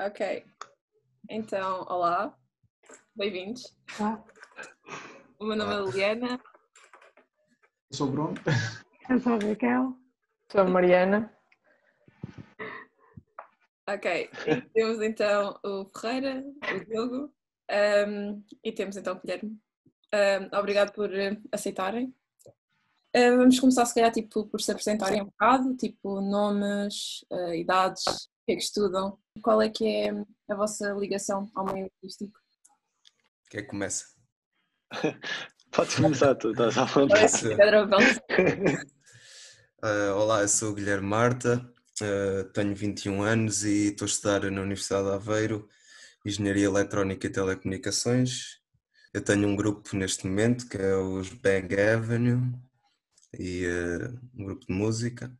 Ok. Então, olá. Bem-vindos. Olá. O meu nome é Liliana. Eu sou o Bruno. Eu sou a Raquel. Sou a Mariana. Ok. E temos então o Ferreira, o Diogo um, e temos então o Guilherme. Um, obrigado por uh, aceitarem. Uh, vamos começar se calhar tipo, por se apresentarem um bocado, tipo nomes, uh, idades, que é que estudam, qual é que é a vossa ligação ao meio artístico. Quem é que começa? Podes começar tu, estás à vontade. Uh, olá, eu sou o Guilherme Marta, uh, tenho 21 anos e estou a estudar na Universidade de Aveiro Engenharia Eletrónica e Telecomunicações. Eu tenho um grupo neste momento que é os Bang Avenue e uh, um grupo de música.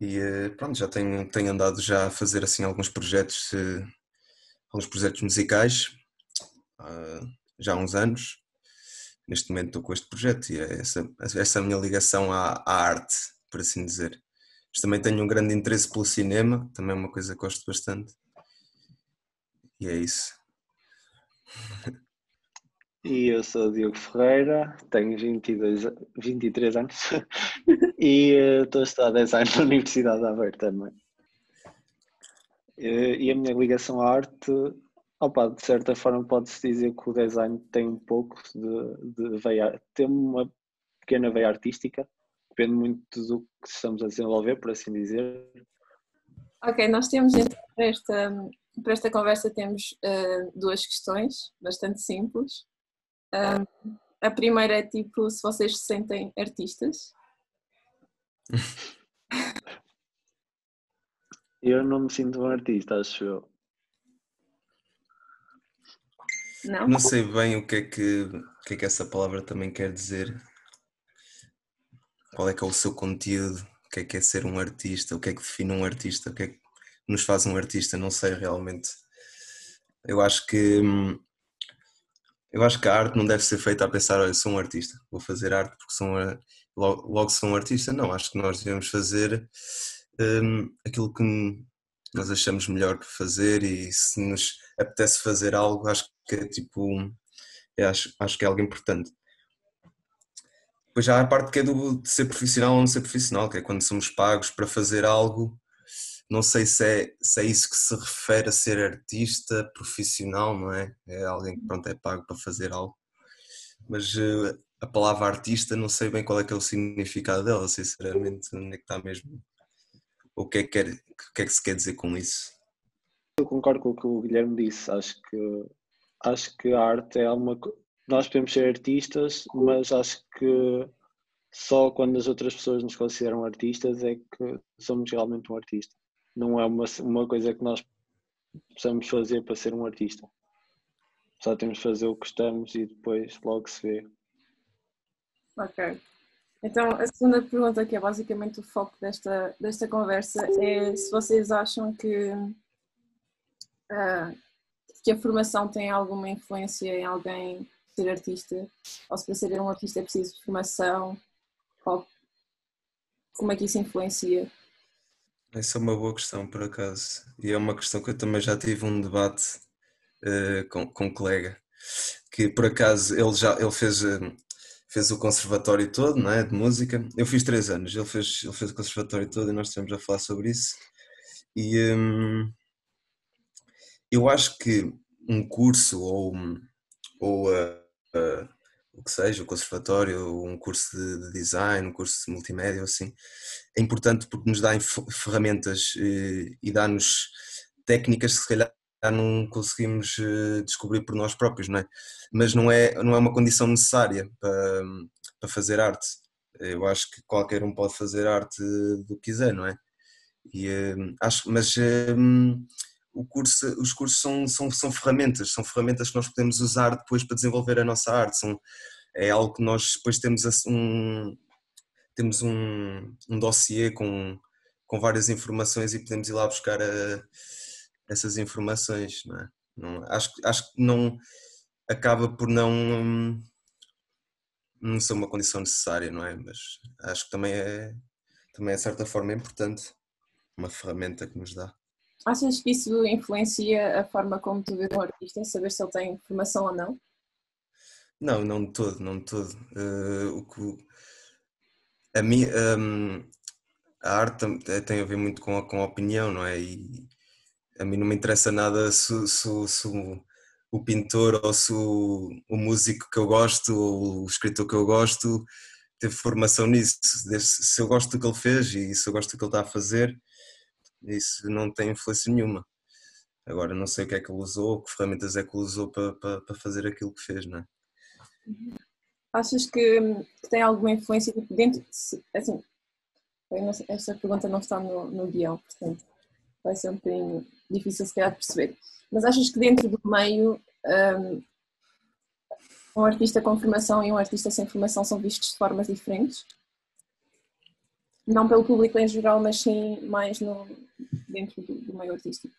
E uh, pronto, já tenho, tenho andado já a fazer assim alguns projetos, uh, alguns projetos musicais já há uns anos. Neste momento estou com este projeto e é essa, essa é a minha ligação à, à arte, por assim dizer. Mas também tenho um grande interesse pelo cinema, também é uma coisa que gosto bastante. E é isso. E eu sou Diogo Ferreira, tenho 22, 23 anos e eh, estou a estudar design na Universidade de Aveiro também. Eh, E a minha ligação à arte, opa, de certa forma pode-se dizer que o design tem um pouco de, de veia, tem uma pequena veia artística, depende muito do que estamos a desenvolver, por assim dizer. Ok, nós temos para esta, para esta conversa temos uh, duas questões bastante simples. Um, a primeira é tipo se vocês se sentem artistas. Eu não me sinto um artista, acho eu. Não? Não sei bem o que é que, o que, é que essa palavra também quer dizer. Qual é que é o seu conteúdo? O que é que é ser um artista? O que é que define um artista? O que é que nos faz um artista? Não sei realmente. Eu acho que hum, eu acho que a arte não deve ser feita a pensar, olha, sou um artista, vou fazer arte porque sou um, logo, logo sou um artista. Não, acho que nós devemos fazer hum, aquilo que nós achamos melhor para fazer e se nos apetece fazer algo, acho que é tipo, é, acho, acho que é algo importante. Depois já há a parte que é do, de ser profissional ou não ser profissional, que é quando somos pagos para fazer algo, não sei se é, se é isso que se refere a ser artista profissional, não é? É alguém que pronto, é pago para fazer algo. Mas uh, a palavra artista não sei bem qual é que é o significado dela, sinceramente, onde é que está mesmo. O que é que, que, é que se quer dizer com isso? Eu concordo com o que o Guilherme disse. Acho que, acho que a arte é uma. co- Nós podemos ser artistas, mas acho que só quando as outras pessoas nos consideram artistas é que somos realmente um artista. Não é uma, uma coisa que nós possamos fazer para ser um artista. Só temos de fazer o que gostamos e depois logo se vê. Ok. Então, a segunda pergunta, que é basicamente o foco desta, desta conversa, é se vocês acham que, ah, que a formação tem alguma influência em alguém ser artista, ou se para ser um artista é preciso formação, ou como é que isso influencia? Essa é uma boa questão, por acaso. E é uma questão que eu também já tive um debate eh, com, com um colega, que por acaso ele já ele fez, eh, fez o conservatório todo, não é? De música. Eu fiz três anos, ele fez, ele fez o conservatório todo e nós estivemos a falar sobre isso. E hum, eu acho que um curso ou, ou eh, o que seja, o conservatório, um curso de, de design, um curso de multimédia, assim, é importante porque nos dá ferramentas eh, e dá-nos técnicas que se calhar não conseguimos eh, descobrir por nós próprios, não é? Mas não é, não é uma condição necessária para, para fazer arte. Eu acho que qualquer um pode fazer arte do que quiser, não é? E, eh, acho, mas curso, os cursos são, são, são ferramentas, são ferramentas que nós podemos usar depois para desenvolver a nossa arte. São, é algo que nós depois temos um, temos um, um dossiê com, com várias informações e podemos ir lá buscar a- essas informações. Não é? Não- acho, acho que não acaba por não, não ser uma condição necessária, não é? Mas acho que também é, também é de certa forma importante, uma ferramenta que nos dá. Achas que isso influencia a forma como tu vês um artista, saber se ele tem formação ou não? Não, não de todo, não de todo. Uh, o que, a, mim, um, a arte tem a ver muito com a, com a opinião, não é? E a mim não me interessa nada se, se, se o, o, pintor ou se o, o, músico que eu gosto ou o escritor que eu gosto teve formação nisso. Se eu gosto do que ele fez e se eu gosto do que ele está a fazer, isso não tem influência nenhuma. Agora não sei o que é que ele usou, que ferramentas é que ele usou para, para, para fazer aquilo que fez, não é? Achas que, que tem alguma influência dentro, assim, esta pergunta não está no, no guião, portanto vai ser um bocadinho difícil se calhar de perceber. Mas achas que dentro do meio um, um artista com formação e um artista sem formação são vistos de formas diferentes? Não pelo público em geral, mas sim mais no, dentro do, do meio artístico.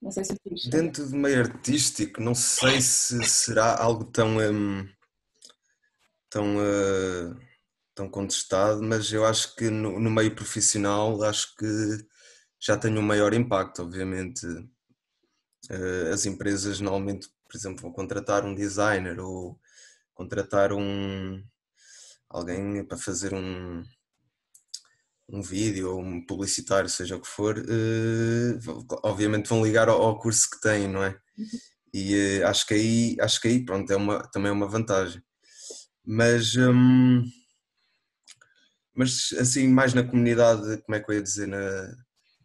Não sei se fiz. Dentro do meio artístico, não sei se será algo tão. Um, tão. Uh, tão contestado, mas eu acho que no, no, meio profissional acho que já tem um maior impacto, obviamente. Uh, as empresas normalmente, por exemplo, vão contratar um designer ou contratar um alguém para fazer um, um vídeo ou um publicitário, seja o que for, uh, obviamente vão ligar ao, ao, curso que têm, não é? E uh, acho que aí, acho que aí pronto, é uma, também é uma vantagem. Mas, um, mas assim, mais na comunidade, como é que eu ia dizer, na,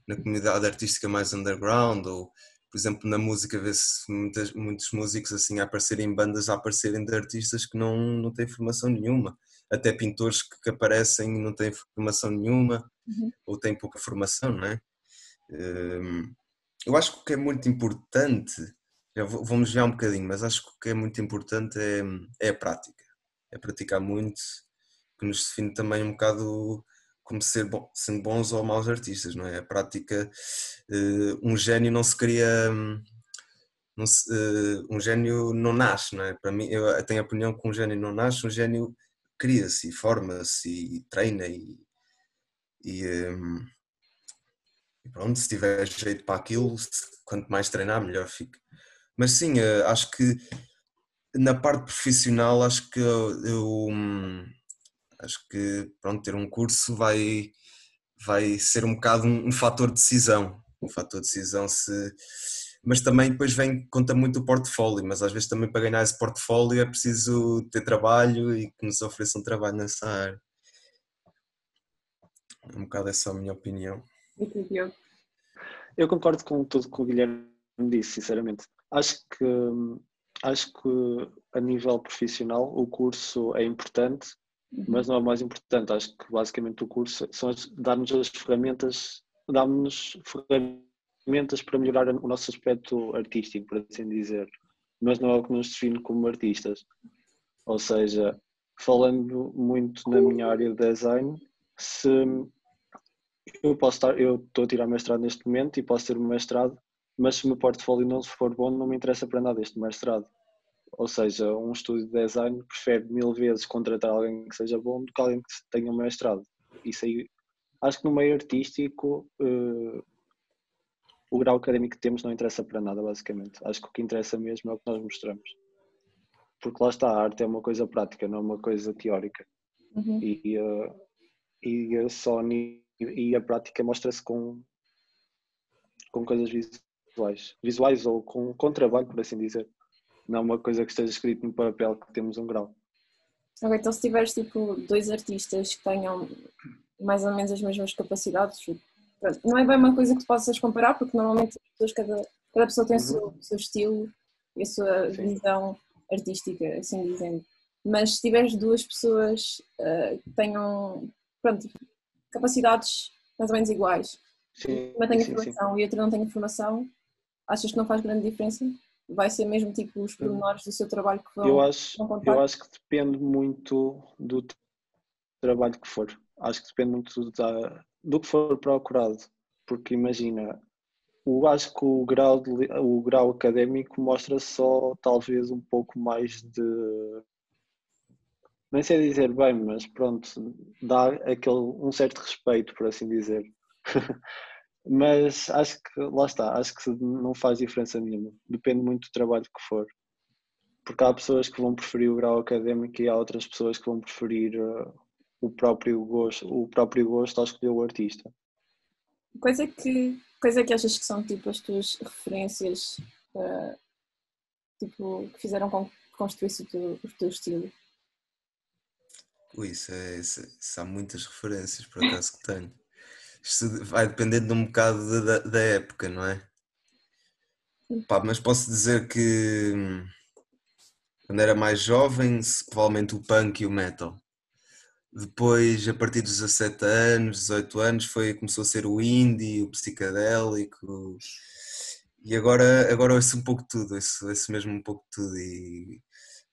na comunidade artística mais underground, ou por exemplo na música vê-se muitos músicos assim a aparecerem em bandas, a aparecerem de artistas que não, não têm formação nenhuma até pintores que, que aparecem e não têm formação nenhuma uhum. ou têm pouca formação, não é? Hum, eu acho que o que é muito importante, já vamos ver um bocadinho, mas acho que o que é muito importante é, é a prática, é praticar muito, que nos define também um bocado como ser bom, sendo bons ou maus artistas, não é? A prática, eh, um gênio não se cria, não se, eh, um gênio não nasce, não é? Para mim, eu tenho a opinião que um gênio não nasce, um gênio cria-se e forma-se e treina e, e, um, e, pronto, se tiver jeito para aquilo, quanto mais treinar melhor fica. Mas sim, eh, acho que na parte profissional acho que eu, hum, acho que pronto, ter um curso vai, vai ser um bocado um, um fator de decisão. Um fator de decisão se mas também depois vem, conta muito o portfólio, mas às vezes também para ganhar esse portfólio é preciso ter trabalho e que nos ofereçam trabalho nessa área. É um bocado essa a minha opinião. Eu concordo com tudo que o Guilherme disse, sinceramente. Acho que, acho que a nível profissional o curso é importante, mas não é o mais importante. Acho que basicamente o curso são dar-nos as ferramentas, dá-nos ferramentas ferramentas para melhorar o nosso aspecto artístico, por assim dizer, mas não é o que nos define como artistas. Ou seja, falando muito na minha área de design, se eu posso estar, eu estou a tirar mestrado neste momento e posso ter um mestrado, mas se o meu portfólio não for bom, não me interessa para nada este mestrado. Ou seja, um estúdio de design prefere mil vezes contratar alguém que seja bom do que alguém que tenha um mestrado. Isso aí, acho que no meio artístico uh, o grau académico que temos não interessa para nada, basicamente. Acho que o que interessa mesmo é o que nós mostramos. Porque lá está, a arte é uma coisa prática, não é uma coisa teórica. Uhum. E, uh, e, só, e a prática mostra-se com, com coisas visuais. Visuais ou com, com trabalho, por assim dizer. Não é uma coisa que esteja escrito no papel que temos um grau. Ok, então se tiveres tipo dois artistas que tenham mais ou menos as mesmas capacidades, não é bem uma coisa que possas comparar, porque normalmente pessoas, cada, cada pessoa tem o seu, uhum. o seu estilo e a sua Sim. visão artística, assim dizendo. Mas se tiveres duas pessoas uh, que tenham pronto, capacidades mais ou menos iguais, sim, uma tem informação e outra não tem informação, achas que não faz grande diferença? Vai ser mesmo tipo os pormenores do seu trabalho que vão, eu acho, vão Eu acho que depende muito do trabalho que for. Acho que depende muito da, do que for procurado, porque imagina, eu acho que o grau, de, o grau académico mostra só talvez um pouco mais de. Nem sei dizer bem, mas pronto, dá aquele, um certo respeito, por assim dizer. Mas acho que, lá está, acho que não faz diferença nenhuma. Depende muito do trabalho que for. Porque há pessoas que vão preferir o grau académico e há outras pessoas que vão preferir uh, o próprio gosto, o próprio gosto ao escolher o artista. Coisa que, coisa que achas que são tipo as tuas referências uh, tipo, que fizeram com que construísse o teu, o teu estilo? Ui, isso, é, isso, isso há muitas referências por acaso que tenho. Isto vai dependendo de um bocado da, da época, não é? Pá, mas posso dizer que hum, quando era mais jovem, provavelmente o punk e o metal. Depois, a partir dos 17 anos, 18 anos, foi, começou a ser o indie, o psicadélico. E agora, agora ouço um pouco de tudo, ouço, ouço mesmo um pouco de tudo. E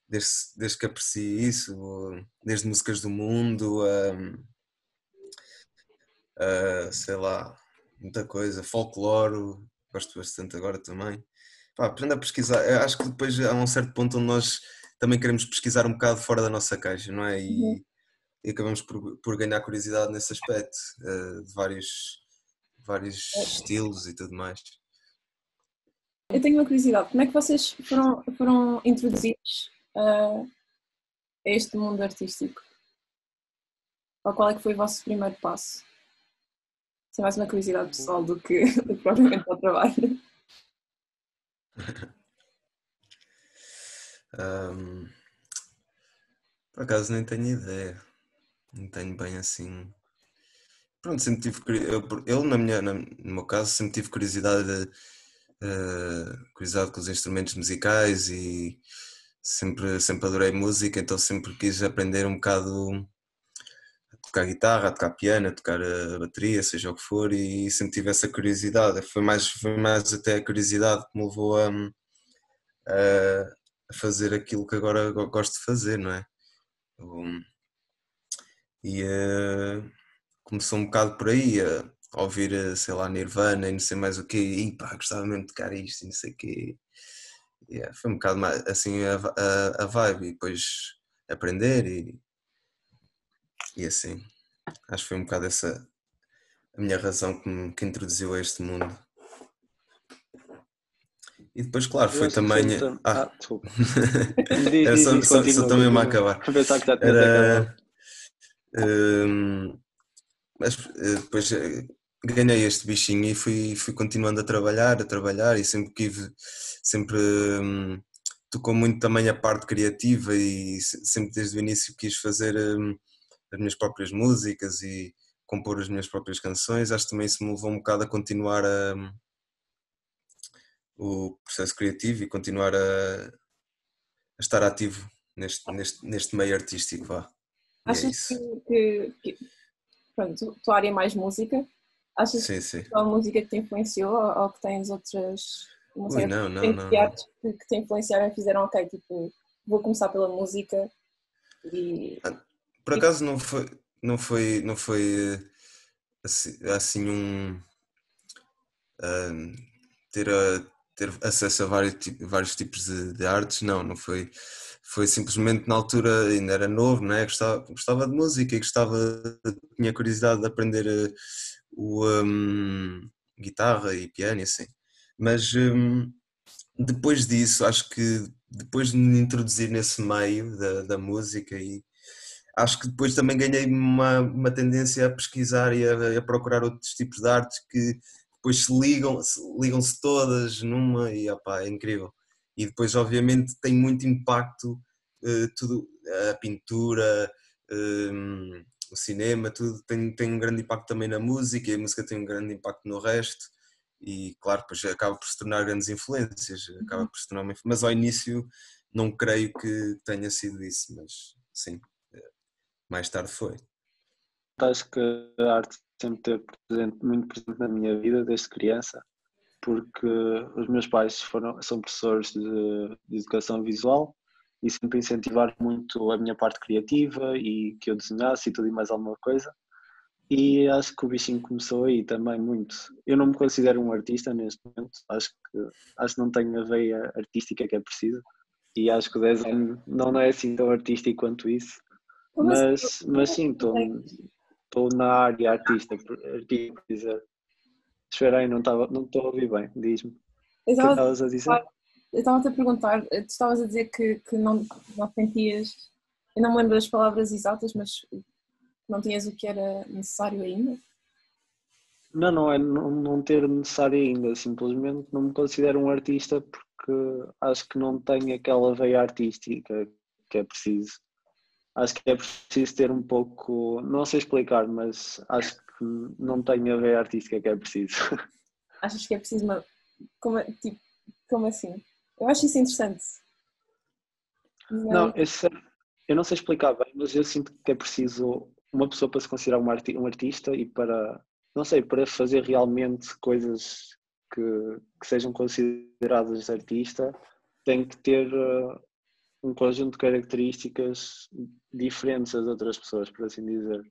desde, desde que aprecio isso, desde músicas do mundo a, a sei lá, muita coisa, folclore, gosto bastante agora também. Pá, aprenda a pesquisar. Eu acho que depois há um certo ponto onde nós também queremos pesquisar um bocado fora da nossa caixa, não é? E, uhum e acabamos por, por ganhar curiosidade nesse aspecto, uh, de vários, vários é. estilos e tudo mais. Eu tenho uma curiosidade, como é que vocês foram, foram introduzidos uh, a este mundo artístico? Ou qual é que foi o vosso primeiro passo? Isso é mais uma curiosidade pessoal do que, do que propriamente o trabalho. um, por acaso nem tenho ideia. Não tenho bem assim. Pronto, sempre tive. Eu, eu na minha, no meu caso, sempre tive curiosidade, uh, curiosidade com os instrumentos musicais e sempre, sempre adorei música, então sempre quis aprender um bocado a tocar guitarra, a tocar piano, a tocar a bateria, seja o que for, e sempre tive essa curiosidade. Foi mais, foi mais até a curiosidade que me levou a, a fazer aquilo que agora gosto de fazer, não é? Um, e uh, começou um bocado por aí a ouvir, eh, sei lá, Nirvana e não sei mais o quê, e pá, gostava mesmo de tocar isto e não sei o quê. Yeah, foi um bocado mais, assim a, a, a vibe e depois aprender e, e assim. Acho que foi um bocado essa a minha razão que me que introduziu a este mundo. E depois, claro, foi também. Ah, ah desculpa. Era só, só, só também a acabar. Era, mas eh, depois eh, ganhei este bichinho e fui, fui continuando a trabalhar, a trabalhar e sempre tive, sempre um, tocou muito também a parte criativa e sempre desde o início quis fazer um, as minhas próprias músicas e compor as minhas próprias canções. Acho que também isso me levou um bocado a continuar a, um, o processo criativo e continuar a, a estar ativo neste, neste, neste meio artístico. Vá. Achas é que, que, pronto, tua área é mais música, achas sim, sim. que é a música que te influenciou ou, ou que tens outras não sei, Ui, não, não, não, que, que te influenciaram e fizeram, ok, tipo, vou começar pela música e... Ah, por acaso não foi, não foi, não foi assim, assim um... um ter, a, ter acesso a vários, vários tipos de, de artes, não, não foi foi simplesmente na altura, ainda era novo, né? gostava, gostava de música e gostava, tinha curiosidade de aprender uh, o, um, guitarra e piano e assim. Mas um, depois disso, acho que depois de me introduzir nesse meio da, da música e acho que depois também ganhei uma, uma tendência a pesquisar e a, a procurar outros tipos de artes que depois se ligam, ligam-se todas numa e opá, é incrível e depois obviamente tem muito impacto uh, tudo, a pintura, um, o cinema, tudo tem, tem um grande impacto também na música e a música tem um grande impacto no resto e claro, depois acaba por se tornar grandes influências, acaba uhum. por se tornar uma, mas ao início não creio que tenha sido isso, mas sim, eh, mais tarde foi. Acho que a arte sempre teve presente, muito presente na minha vida desde criança porque os meus pais foram, são professores de, de educação visual e sempre incentivaram muito a minha parte criativa e que eu desenhasse e tudo e mais alguma coisa. E acho que o bichinho começou aí também muito. Eu não me considero um artista neste momento, acho que, acho que não tenho a veia artística que é preciso e acho que o desenho não é assim tão artístico quanto isso. Mas, mas sim, estou na área artística, por dizer. Espera aí, não estava não estou a ouvir bem, diz-me. Eu estava estavas a dizer? eu estava-te a perguntar, tu estavas a dizer que, que não, não sentias, eu não me lembro das palavras exatas, mas não tinhas o que era necessário ainda? Não, não é não, não ter necessário ainda, simplesmente não me considero um artista porque acho que não tenho aquela veia artística que é preciso. Acho que é preciso ter um pouco, não sei explicar, mas acho que não tenho a veia artística que é preciso. Achas que é preciso uma. Como, tipo, como assim? Eu acho isso interessante. Não, eu, sei- eu não sei explicar bem, mas eu sinto que é preciso uma pessoa para se considerar um, arti- um artista e para, não sei, para fazer realmente coisas que, que sejam consideradas artista, tem que ter eh, um conjunto de características diferentes das outras pessoas, por assim dizer.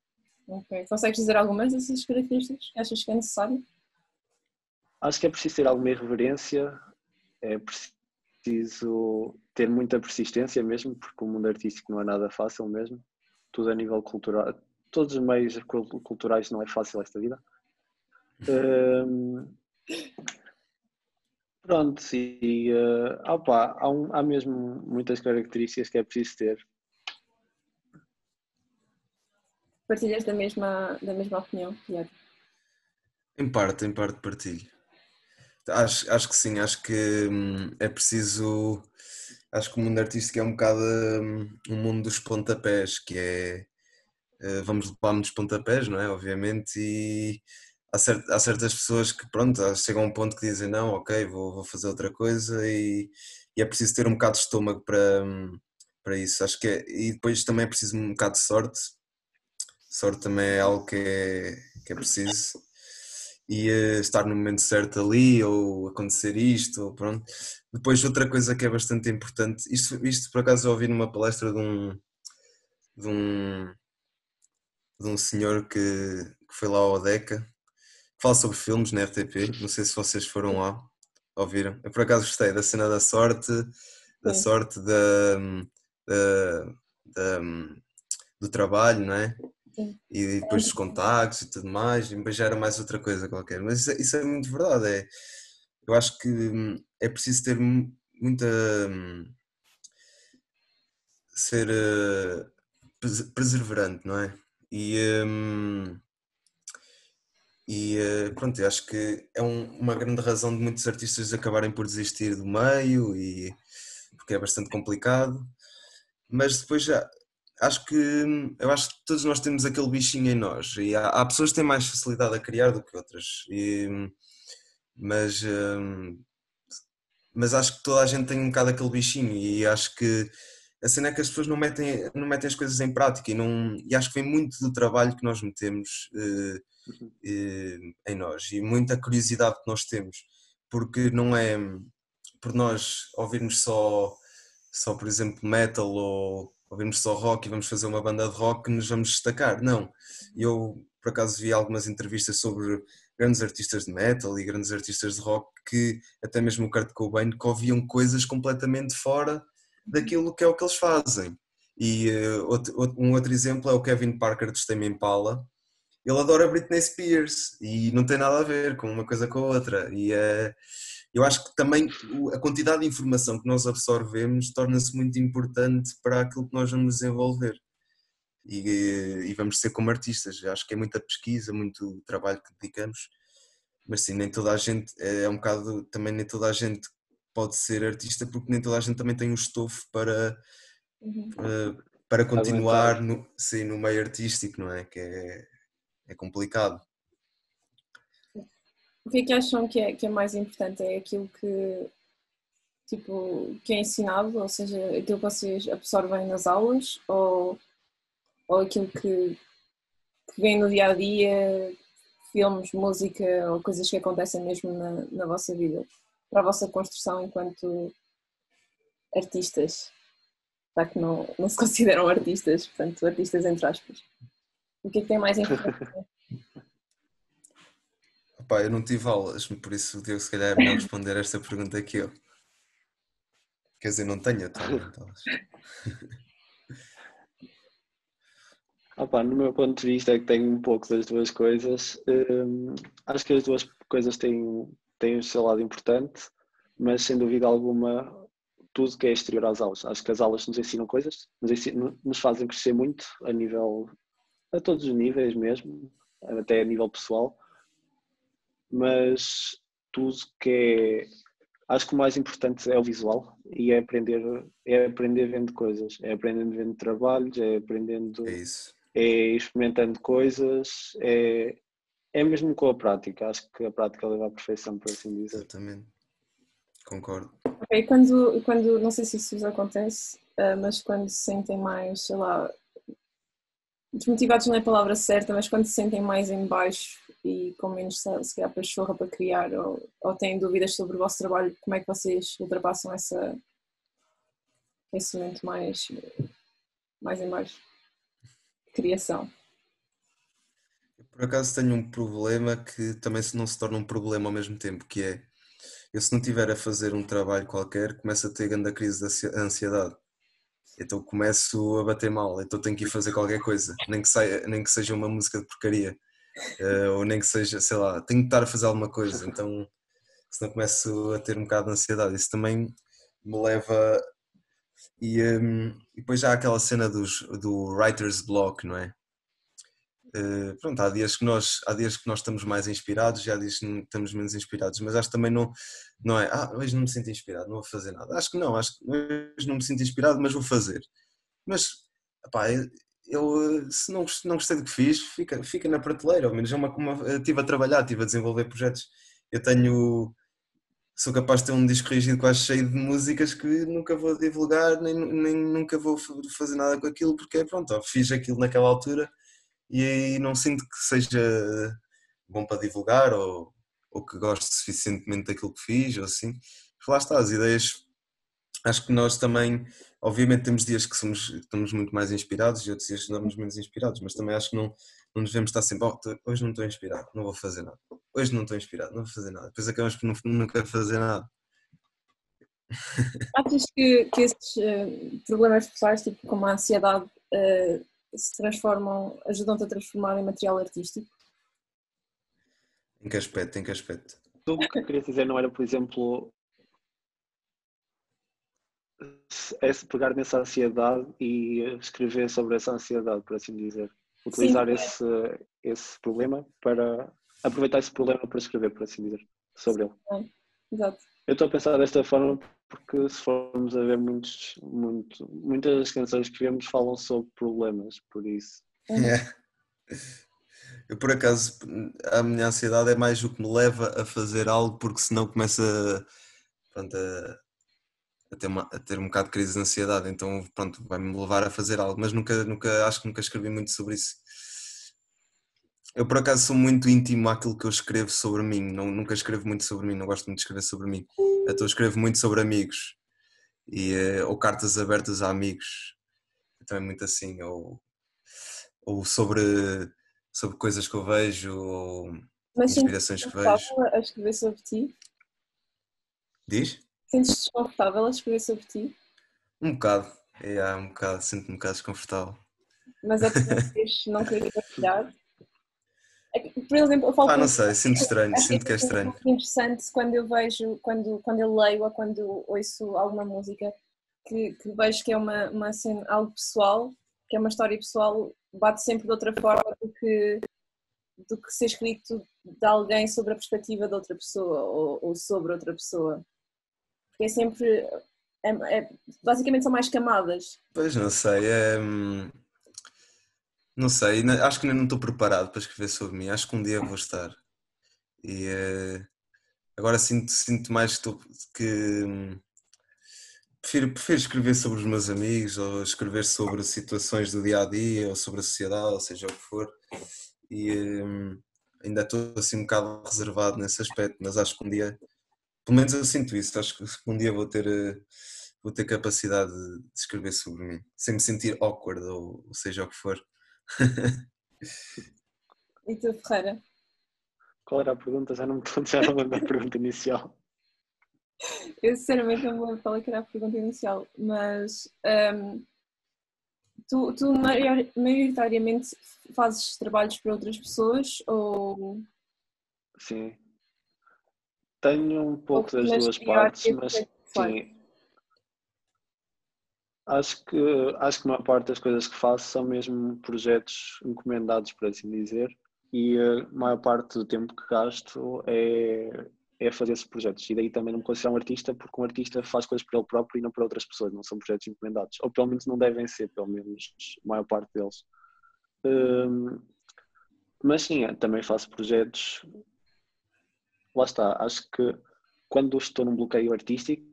Ok. Consegues dizer algumas dessas características que achas que é necessário? Acho que é preciso ter alguma irreverência, é preciso ter muita persistência mesmo, porque o mundo artístico não é nada fácil mesmo. Tudo a nível cultural, todos os meios cul- culturais não é fácil esta vida. Hum, pronto, e eh, opá, há, um- há mesmo muitas características que é preciso ter. Partilhas da mesma, da mesma opinião, Tiago? Em parte, em parte partilho. Acho, acho que sim, acho que hum, é preciso. Acho que o mundo artístico é um bocado hum, um mundo dos pontapés, que é. eh, Vamos levar muitos pontapés, não é? Obviamente, e há, há certas pessoas que, pronto, chegam a um ponto que dizem: não, ok, vou, vou fazer outra coisa, e, e é preciso ter um bocado de estômago para, hum, para isso. Acho que é, e depois também é preciso um bocado de sorte. Sorte também é algo que é, que é preciso e eh, estar no momento certo ali, ou acontecer isto, ou pronto. Depois, outra coisa que é bastante importante, isto, isto por acaso eu ouvi numa palestra de um, de um, de um senhor que, que foi lá ao DECA, que fala sobre filmes na RTP, não sei se vocês foram lá, ouviram. Eu por acaso gostei da cena da sorte, da sorte da, da- da- do trabalho, não é? E depois dos contactos e tudo mais, depois já era mais outra coisa qualquer. Mas isso, é- isso é muito verdade. É, eu acho que hum, é preciso ter mu- muita. hum, ser pres- perseverante, não é? E. hum, e eh, pronto, eu acho que é um- uma grande razão de muitos artistas acabarem por desistir do meio, e, porque é bastante complicado. Mas depois já, acho que eu acho que todos nós temos aquele bichinho em nós e há, há pessoas que têm mais facilidade a criar do que outras e, mas hum, mas acho que toda a gente tem um bocado aquele bichinho e acho que a cena é que as pessoas não metem, não metem as coisas em prática e, não, e acho que vem muito do trabalho que nós metemos eh, eh, em nós e muita curiosidade que nós temos porque não é por nós ouvirmos só só por exemplo metal ou ouvirmos só rock e vamos fazer uma banda de rock que nos vamos destacar, não. Eu por acaso vi algumas entrevistas sobre grandes artistas de metal e grandes artistas de rock que até mesmo o Kurt Cobain que ouviam coisas completamente fora daquilo que é o que eles fazem. E outro- outro- um outro exemplo é o Kevin Parker dos Tame Impala. Ele adora Britney Spears e não tem nada a ver com uma coisa com a outra. E eh, eu acho que também a quantidade de informação que nós absorvemos torna-se muito importante para aquilo que nós vamos desenvolver. E, eh, e vamos ser como artistas. Eu Acho que é muita pesquisa, muito trabalho que dedicamos, mas sim, nem toda a gente, é um bocado, também nem toda a gente pode ser artista porque nem toda a gente também tem o estofo para, Uhum. eh, para continuar no, sim, no meio artístico, não é? Que é, é complicado. O que é que acham que é, que é mais importante? É aquilo que, tipo, que é ensinado, ou seja, aquilo que vocês absorvem nas aulas, ou, ou aquilo que, que vem no dia a dia, filmes, música, ou coisas que acontecem mesmo na, na vossa vida, para a vossa construção enquanto artistas? Já que não, não se consideram artistas, portanto, artistas entre aspas. O que é que tem mais importante? Pá, eu não tive aulas, por isso o Diogo se calhar é melhor responder esta pergunta que eu. Quer dizer, não tenho atualmente aulas. Opa, no meu ponto de vista é que tenho um pouco das duas coisas. Hum, acho que as duas coisas têm, têm o seu lado importante, mas sem dúvida alguma tudo que é exterior às aulas. Acho que as aulas nos ensinam coisas, nos, ensinam, nos fazem crescer muito a nível, a todos os níveis mesmo, até a nível pessoal, mas tudo que é, acho que o mais importante é o visual e é aprender, é aprender vendo coisas, é aprendendo vendo trabalhos, é aprendendo... É isso é experimentando coisas, é, é mesmo com a prática. Acho que a prática leva à perfeição, por assim dizer. Exatamente. Concordo. Ok, quando, quando não sei se isso vos acontece, uh, mas quando se sentem mais, sei lá, desmotivados não é a palavra certa, mas quando se sentem mais em baixo e com menos, se calhar, pachorra para criar ou, ou têm dúvidas sobre o vosso trabalho, como é que vocês ultrapassam essa, esse momento mais, mais em baixo? criação. Por acaso tenho um problema que também não se torna um problema ao mesmo tempo, que é eu se não tiver a fazer um trabalho qualquer, começo a ter grande crise de ansiedade. Então começo a bater mal, então tenho que ir fazer qualquer coisa, nem que, saia, nem que seja uma música de porcaria, eh, ou nem que seja, sei lá, tenho que estar a fazer alguma coisa, então senão começo a ter um bocado de ansiedade. Isso também me leva e, um, e depois já há aquela cena dos, do writer's block, não é? Uh, pronto, há dias, que nós, há dias que nós estamos mais inspirados e há dias que estamos menos inspirados, mas acho que também não, não é, ah, hoje não me sinto inspirado, não vou fazer nada. Acho que não, acho que hoje não me sinto inspirado, mas vou fazer. Mas, pá, eu, se não, não gostei do que fiz, fica, fica na prateleira, ao menos é uma, uma, estive a trabalhar, estive a desenvolver projetos. Eu tenho sou capaz de ter um disco rígido quase cheio de músicas que nunca vou divulgar, nem, nem nunca vou fazer nada com aquilo, porque pronto, fiz aquilo naquela altura e aí não sinto que seja bom para divulgar ou, ou que gosto suficientemente daquilo que fiz ou assim. Lá está, as ideias, acho que nós também, obviamente temos dias que somos, estamos muito mais inspirados e outros dias que estamos menos inspirados, mas também acho que não, não devemos estar sempre, oh, hoje não estou inspirado, não vou fazer nada. Hoje não estou inspirado, não vou fazer nada. Depois acabamos por não, nunca fazer nada. Achas que, que esses uh, problemas pessoais, tipo como a ansiedade, uh, se transformam, ajudam-te a transformar em material artístico? Em que aspecto? Em que aspecto? O que eu queria dizer não era, por exemplo, é pegar nessa ansiedade e escrever sobre essa ansiedade, por assim dizer utilizar esse, esse problema para aproveitar esse problema para escrever, por assim dizer, sobre ele. É, exato. Eu estou a pensar desta forma porque se formos a ver muitos, muito, muitas das canções que vemos falam sobre problemas, por isso. É. Eu por acaso a minha ansiedade é mais o que me leva a fazer algo porque senão começa a, a ter, uma, a ter um bocado de crise de ansiedade, então pronto, vai-me levar a fazer algo, mas nunca, nunca, acho que nunca escrevi muito sobre isso. Eu por acaso sou muito íntimo àquilo que eu escrevo sobre mim, não, nunca escrevo muito sobre mim, não gosto muito de escrever sobre mim, então escrevo muito sobre amigos, e, eh, ou cartas abertas a amigos, então é muito assim, ou, ou sobre, sobre coisas que eu vejo, ou mas inspirações que vejo. a escrever sobre ti? Diz? Sentes desconfortável a escrever sobre ti? Um bocado, é, um bocado, sinto-me um bocado desconfortável. Mas é porque não queria partilhar? É por exemplo, eu falo ah, não sei, sinto estranho, sinto que é estranho. É interessante quando eu vejo, quando, quando eu leio ou quando ouço alguma música que, que vejo que é uma, uma cena, algo pessoal, que é uma história pessoal, bate sempre de outra forma do que, do que ser escrito de alguém sobre a perspectiva de outra pessoa ou, ou sobre outra pessoa porque é sempre. É, é, basicamente são mais camadas. Pois não sei, é, hum, não sei, acho que ainda não estou preparado para escrever sobre mim, acho que um dia vou estar. E é, agora sinto, sinto mais que, que hum, prefiro, prefiro escrever sobre os meus amigos ou escrever sobre situações do dia a dia ou sobre a sociedade, ou seja o que for. E hum, ainda estou assim um bocado reservado nesse aspecto, mas acho que um dia pelo menos eu sinto isso. Acho que um dia vou ter, eh, vou ter capacidade de escrever sobre mim, sem me sentir awkward ou, seja o que for. e tu, Ferreira? Qual era a pergunta? Já não me já não lembro da pergunta inicial. Eu sinceramente não me lembro qual é era a pergunta inicial, mas um, Tu, tu maior- maioritariamente fazes trabalhos para outras pessoas ou Sim. Tenho um pouco das duas partes, mas sim. Acho que, acho que a maior parte das coisas que faço são mesmo projetos encomendados, por assim dizer, e a maior parte do tempo que gasto é, é fazer esses projetos. E daí também não me considero um artista, porque um artista faz coisas para ele próprio e não para outras pessoas, não são projetos encomendados. Ou pelo menos não devem ser, pelo menos a maior parte deles. Hum, mas sim, é, também faço projetos. Lá está, acho que quando estou num bloqueio artístico,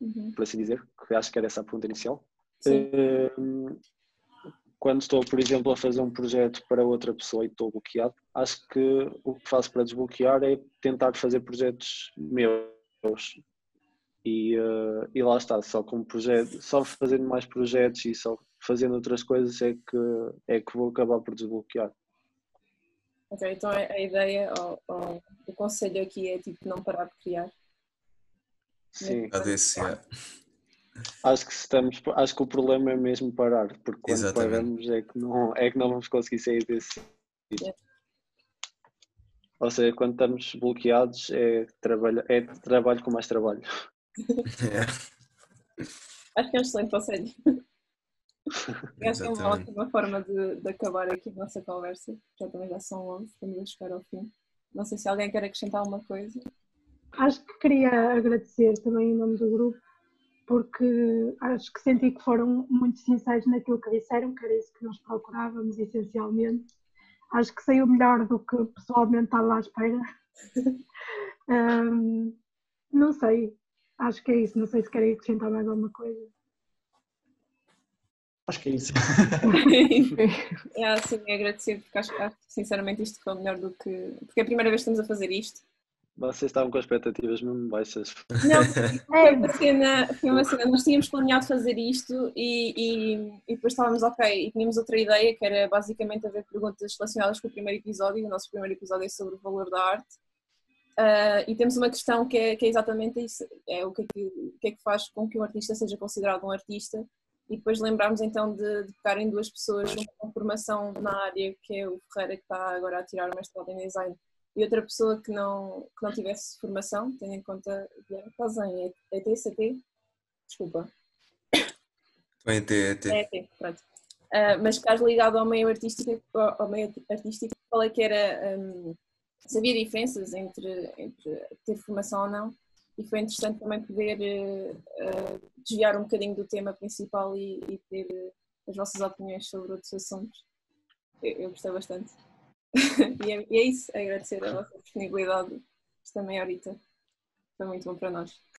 Uhum. por assim dizer, que acho que era essa a pergunta inicial, Hum, quando estou, por exemplo, a fazer um projeto para outra pessoa e estou bloqueado, acho que o que faço para desbloquear é tentar fazer projetos meus. E, eh, e lá está, só com projeto, só fazendo mais projetos e só fazendo outras coisas é que, é que vou acabar por desbloquear. Ok, então a a ideia, ou, ou o conselho aqui é tipo não parar de criar. Sim, A desse, yeah. Acho que estamos, acho que o problema é mesmo parar, porque quando Exatamente. paramos é que não, é que não vamos conseguir sair desse sítio. É. Ou seja, quando estamos bloqueados é trabalho, é trabalho com mais trabalho. Yeah. Acho que é um excelente conselho. Que é uma ótima forma de, de acabar aqui a nossa conversa. Já também já são 11, estamos a chegar ao fim. Não sei se alguém quer acrescentar alguma coisa. Acho que queria agradecer também em nome do grupo, porque acho que senti que foram muito sinceros naquilo que disseram, que era isso que nós procurávamos essencialmente. Acho que saiu melhor do que pessoalmente estava à espera. Ahm, não sei, acho que é isso. Não sei se querem acrescentar mais alguma coisa. Acho que é isso. é assim, é agradecer, porque acho, acho que sinceramente isto foi melhor do que. Porque é a primeira vez que estamos a fazer isto. Vocês estavam com expectativas mesmo baixas. Não, foi uma cena, foi uma cena. Nós tínhamos planeado fazer isto e, e, e depois estávamos ok. E tínhamos outra ideia que era basicamente haver perguntas relacionadas com o primeiro episódio. O nosso primeiro episódio é sobre o valor da arte. Ah, e temos uma questão que é, que é exatamente isso: é o que é que, o que é que faz com que um artista seja considerado um artista. E depois lembrarmos então de, de pegar em duas pessoas com formação na área, que é o Ferreira, que está agora a tirar o mestrado em design, e outra pessoa que não, que não tivesse formação, tendo em conta que estás em ET, CT? Desculpa. Estou em TET. É ET, pronto. Ah, mas estás ligado ao meio artístico, ao meio artístico, qual é que era, um, se havia diferenças entre, entre ter formação ou não, e foi interessante também poder eh, desviar um bocadinho do tema principal e, e ter eh, as vossas opiniões sobre outros assuntos. Eu, eu gostei bastante. e, é, e é isso, agradecer a vossa disponibilidade esta meia horita. Foi muito bom para nós.